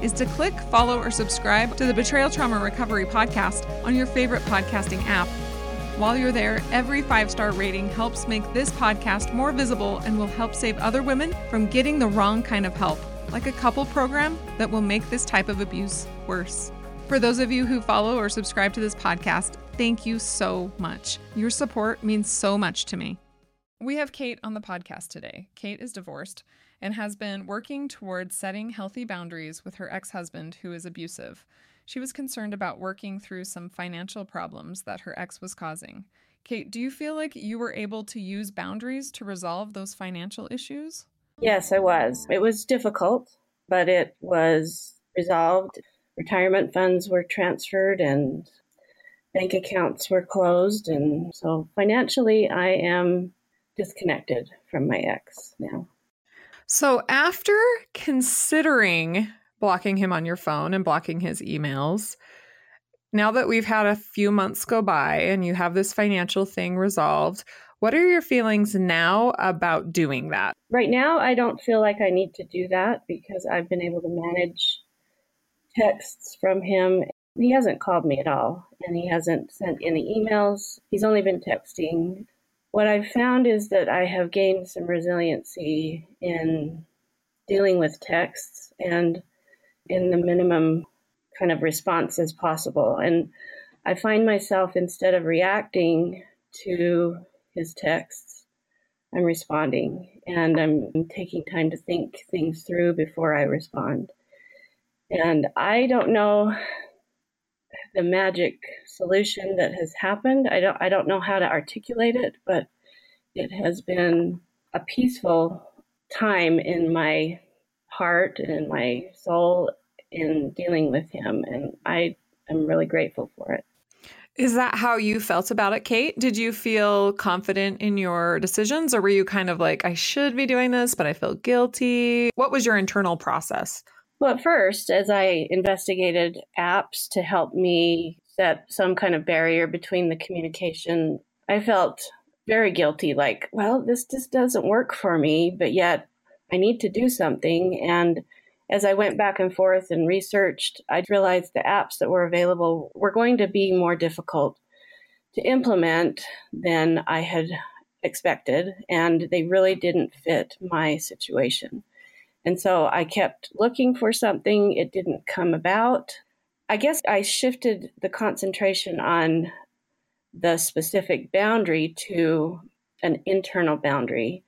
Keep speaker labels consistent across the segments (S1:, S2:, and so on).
S1: is to click, follow, or subscribe to the Betrayal Trauma Recovery podcast on your favorite podcasting app. While you're there, every five star rating helps make this podcast more visible and will help save other women from getting the wrong kind of help, like a couple program that will make this type of abuse worse. For those of you who follow or subscribe to this podcast, thank you so much. Your support means so much to me. We have Kate on the podcast today. Kate is divorced and has been working towards setting healthy boundaries with her ex husband, who is abusive. She was concerned about working through some financial problems that her ex was causing. Kate, do you feel like you were able to use boundaries to resolve those financial issues?
S2: Yes, I was. It was difficult, but it was resolved. Retirement funds were transferred and bank accounts were closed. And so financially, I am disconnected from my ex now.
S1: So, after considering blocking him on your phone and blocking his emails, now that we've had a few months go by and you have this financial thing resolved, what are your feelings now about doing that?
S2: Right now, I don't feel like I need to do that because I've been able to manage texts from him. He hasn't called me at all and he hasn't sent any emails. He's only been texting what I've found is that I have gained some resiliency in dealing with texts and in the minimum kind of response as possible. And I find myself, instead of reacting to his texts, I'm responding and I'm taking time to think things through before I respond. And I don't know the magic solution that has happened. I don't I don't know how to articulate it, but it has been a peaceful time in my heart and in my soul in dealing with him and I am really grateful for it.
S1: Is that how you felt about it, Kate? Did you feel confident in your decisions or were you kind of like I should be doing this but I feel guilty? What was your internal process?
S2: Well, at first, as I investigated apps to help me set some kind of barrier between the communication, I felt very guilty like, well, this just doesn't work for me, but yet I need to do something. And as I went back and forth and researched, I realized the apps that were available were going to be more difficult to implement than I had expected, and they really didn't fit my situation. And so I kept looking for something, it didn't come about. I guess I shifted the concentration on the specific boundary to an internal boundary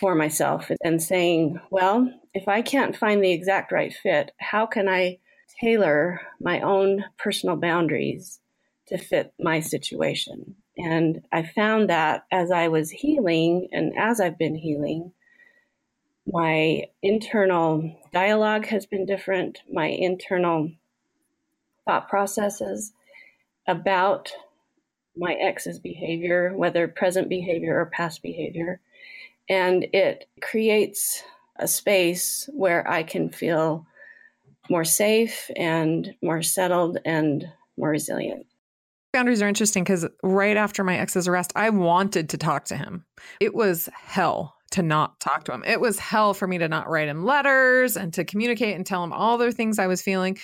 S2: for myself and saying, well, if I can't find the exact right fit, how can I tailor my own personal boundaries to fit my situation? And I found that as I was healing and as I've been healing, my internal dialogue has been different, my internal thought processes about my ex's behavior, whether present behavior or past behavior. And it creates a space where I can feel more safe and more settled and more resilient.
S1: Boundaries are interesting because right after my ex's arrest, I wanted to talk to him. It was hell to not talk to him. It was hell for me to not write him letters and to communicate and tell him all the things I was feeling.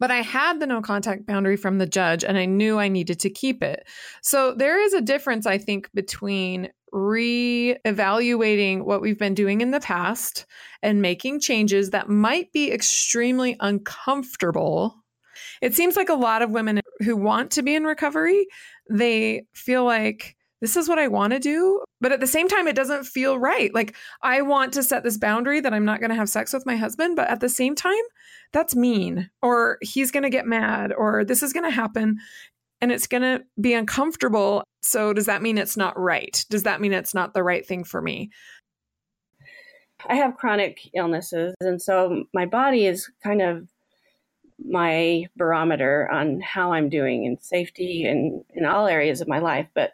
S1: But I had the no contact boundary from the judge and I knew I needed to keep it. So there is a difference, I think, between re-evaluating what we've been doing in the past and making changes that might be extremely uncomfortable It seems like a lot of women who want to be in recovery, they feel like this is what I want to do. But at the same time, it doesn't feel right. Like, I want to set this boundary that I'm not going to have sex with my husband. But at the same time, that's mean, or he's going to get mad, or this is going to happen and it's going to be uncomfortable. So, does that mean it's not right? Does that mean it's not the right thing for me?
S2: I have chronic illnesses. And so my body is kind of my barometer on how I'm doing in safety and in all areas of my life. But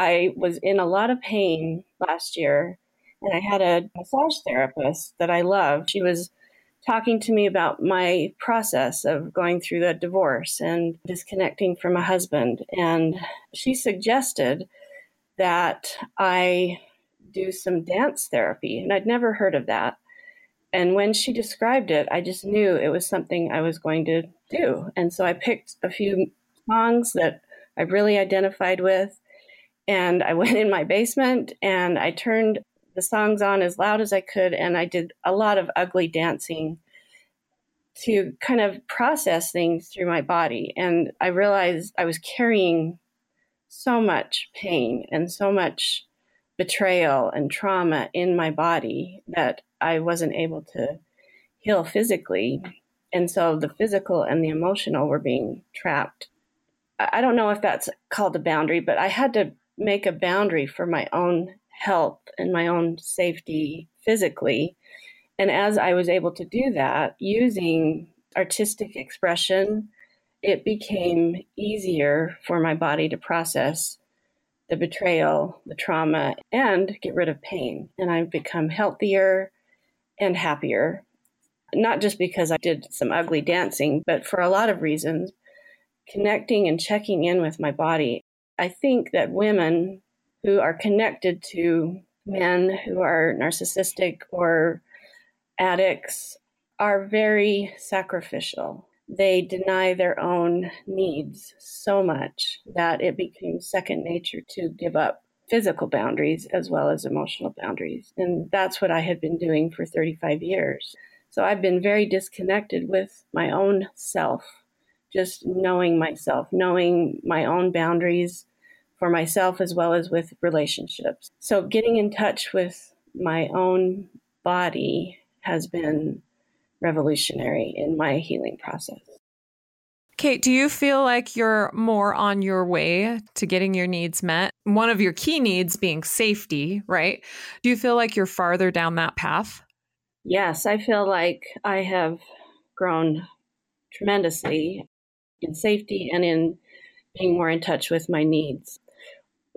S2: I was in a lot of pain last year, and I had a massage therapist that I love. She was talking to me about my process of going through the divorce and disconnecting from a husband. And she suggested that I do some dance therapy, and I'd never heard of that. And when she described it, I just knew it was something I was going to do. And so I picked a few songs that I really identified with and I went in my basement and I turned the songs on as loud as I could. And I did a lot of ugly dancing to kind of process things through my body. And I realized I was carrying so much pain and so much betrayal and trauma in my body that I wasn't able to heal physically. And so the physical and the emotional were being trapped. I don't know if that's called a boundary, but I had to make a boundary for my own health and my own safety physically. And as I was able to do that using artistic expression, it became easier for my body to process the betrayal, the trauma, and get rid of pain. And I've become healthier and happier, not just because I did some ugly dancing, but for a lot of reasons. Connecting and checking in with my body I think that women who are connected to men who are narcissistic or addicts are very sacrificial. They deny their own needs so much that it becomes second nature to give up physical boundaries as well as emotional boundaries. And that's what I had been doing for 35 years. So I've been very disconnected with my own self, just knowing myself, knowing my own boundaries, for myself as well as with relationships. So, getting in touch with my own body has been revolutionary in my healing process.
S1: Kate, do you feel like you're more on your way to getting your needs met? One of your key needs being safety, right? Do you feel like you're farther down that path?
S2: Yes, I feel like I have grown tremendously in safety and in being more in touch with my needs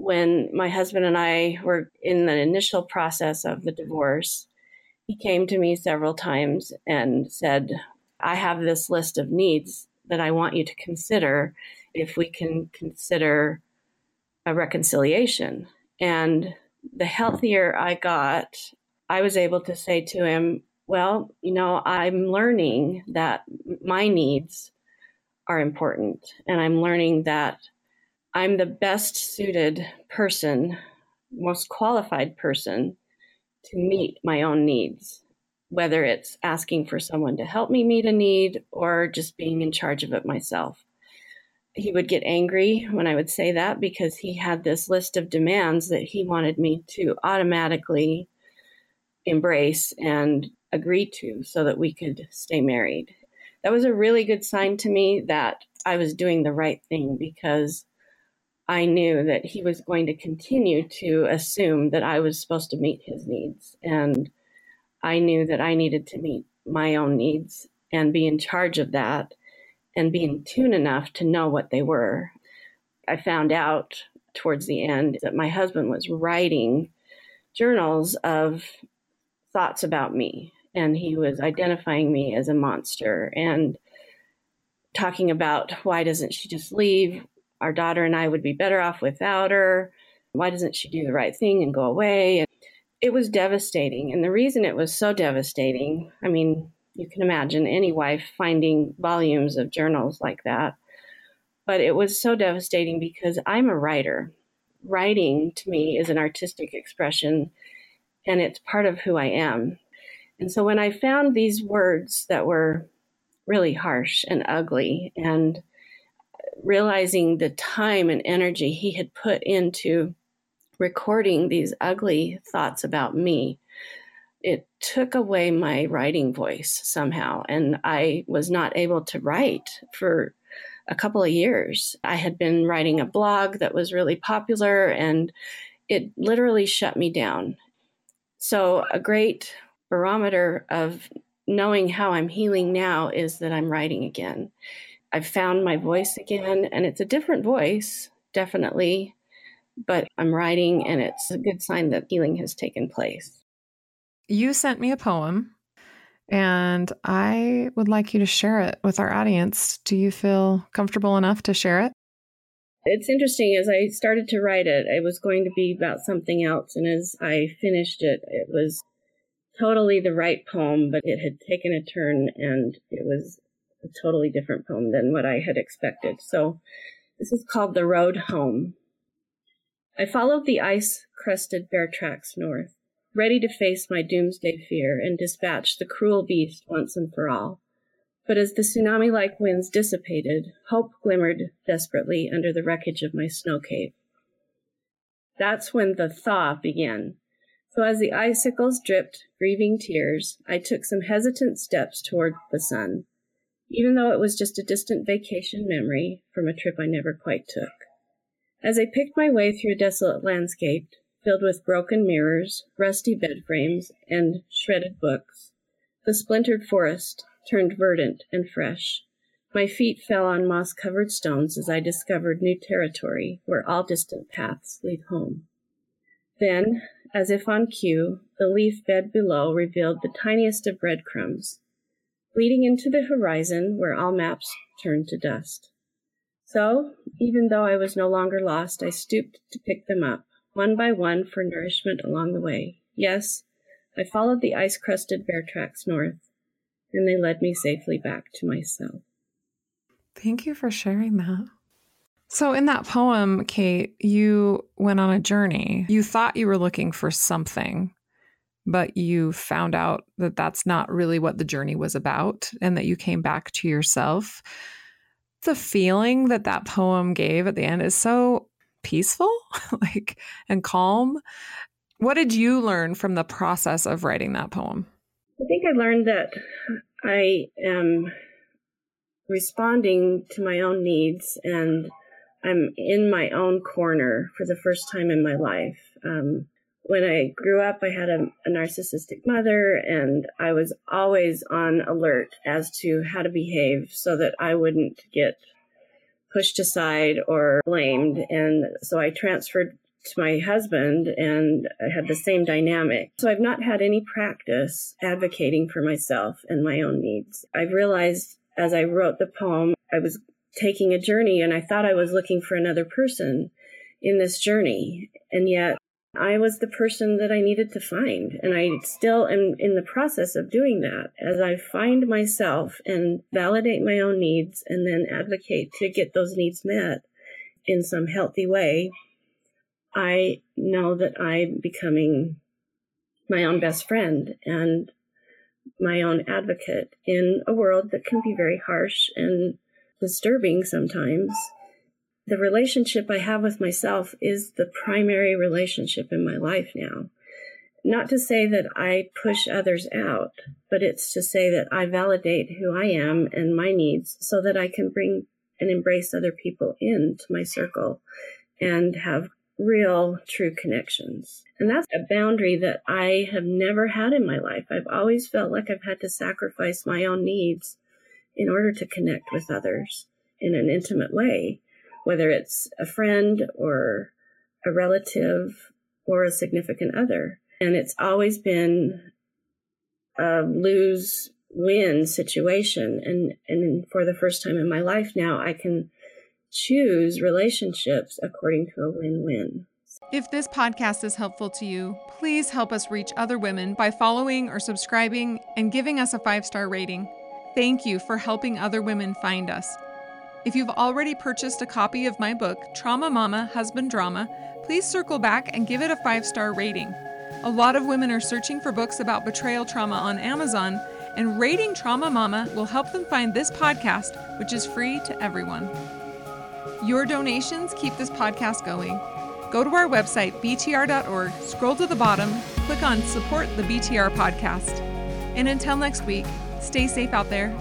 S2: when my husband and I were in the initial process of the divorce, he came to me several times and said, I have this list of needs that I want you to consider if we can consider a reconciliation. And the healthier I got, I was able to say to him, Well, you know, I'm learning that my needs are important. And I'm learning that I'm the best suited person, most qualified person to meet my own needs, whether it's asking for someone to help me meet a need or just being in charge of it myself. He would get angry when I would say that because he had this list of demands that he wanted me to automatically embrace and agree to so that we could stay married. That was a really good sign to me that I was doing the right thing because I knew that he was going to continue to assume that I was supposed to meet his needs. And I knew that I needed to meet my own needs and be in charge of that and be in tune enough to know what they were. I found out towards the end that my husband was writing journals of thoughts about me. And he was identifying me as a monster and talking about why doesn't she just leave? Our daughter and I would be better off without her. Why doesn't she do the right thing and go away? And it was devastating. And the reason it was so devastating, I mean, you can imagine any wife finding volumes of journals like that. But it was so devastating because I'm a writer. Writing to me is an artistic expression and it's part of who I am. And so when I found these words that were really harsh and ugly. And realizing the time and energy he had put into recording these ugly thoughts about me, it took away my writing voice somehow. And I was not able to write for a couple of years. I had been writing a blog that was really popular and it literally shut me down. So, a great barometer of knowing how I'm healing now is that I'm writing again. I've found my voice again, and it's a different voice, definitely, but I'm writing, and it's a good sign that healing has taken place.
S1: You sent me a poem, and I would like you to share it with our audience. Do you feel comfortable enough to share it?
S2: It's interesting. As I started to write it, it was going to be about something else. And as I finished it, it was totally the right poem, but it had taken a turn and it was a totally different poem than what I had expected. So this is called The Road Home. I followed the ice crusted bear tracks north, ready to face my doomsday fear and dispatch the cruel beast once and for all. But as the tsunami like winds dissipated, hope glimmered desperately under the wreckage of my snow cave. That's when the thaw began. So as the icicles dripped grieving tears, I took some hesitant steps toward the sun even though it was just a distant vacation memory from a trip I never quite took. As I picked my way through a desolate landscape filled with broken mirrors, rusty bed frames, and shredded books, the splintered forest turned verdant and fresh. My feet fell on moss covered stones as I discovered new territory where all distant paths lead home. Then, as if on cue, the leaf bed below revealed the tiniest of breadcrumbs, leading into the horizon where all maps turned to dust. So, even though I was no longer lost, I stooped to pick them up, one by one, for nourishment along the way. Yes, I followed the ice crusted bear tracks north, and they led me safely back to myself.
S1: Thank you for sharing that. So, in that poem, Kate, you went on a journey. You thought you were looking for something, but you found out that that's not really what the journey was about and that you came back to yourself. The feeling that that poem gave at the end is so peaceful, like and calm. What did you learn from the process of writing that poem?
S2: I think I learned that I am responding to my own needs and I'm in my own corner for the first time in my life. Um, when I grew up, I had a, a, narcissistic mother, and I was always on alert as to how to behave so that I wouldn't get pushed aside or blamed. And so I transferred to my husband, and I had the same dynamic. So I've not had any practice advocating for myself and my own needs. I've realized as I wrote the poem, I was taking a journey, and I thought I was looking for another person in this journey. And yet I was the person that I needed to find. And I still am in the process of doing that as I find myself and validate my own needs and then advocate to get those needs met in some healthy way. I know that I'm becoming my own best friend and my own advocate in a world that can be very harsh and disturbing sometimes the relationship I have with myself is the primary relationship in my life now. Not to say that I push others out, but it's to say that I validate who I am and my needs so that I can bring and embrace other people into my circle and have real, true connections. And that's a boundary that I have never had in my life. I've always felt like I've had to sacrifice my own needs in order to connect with others in an intimate way whether it's a friend or a relative or a significant other. And it's always been a lose win situation. And, and for the first time in my life now, I can choose relationships according to a win win.
S1: If this podcast is helpful to you, please help us reach other women by following or subscribing and giving us a five star rating. Thank you for helping other women find us. If you've already purchased a copy of my book, Trauma Mama Husband Drama, please circle back and give it a five star rating. A lot of women are searching for books about betrayal trauma on Amazon, and rating Trauma Mama will help them find this podcast, which is free to everyone. Your donations keep this podcast going. Go to our website, btr.org, scroll to the bottom, click on Support the BTR Podcast. And until next week, stay safe out there